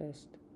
test.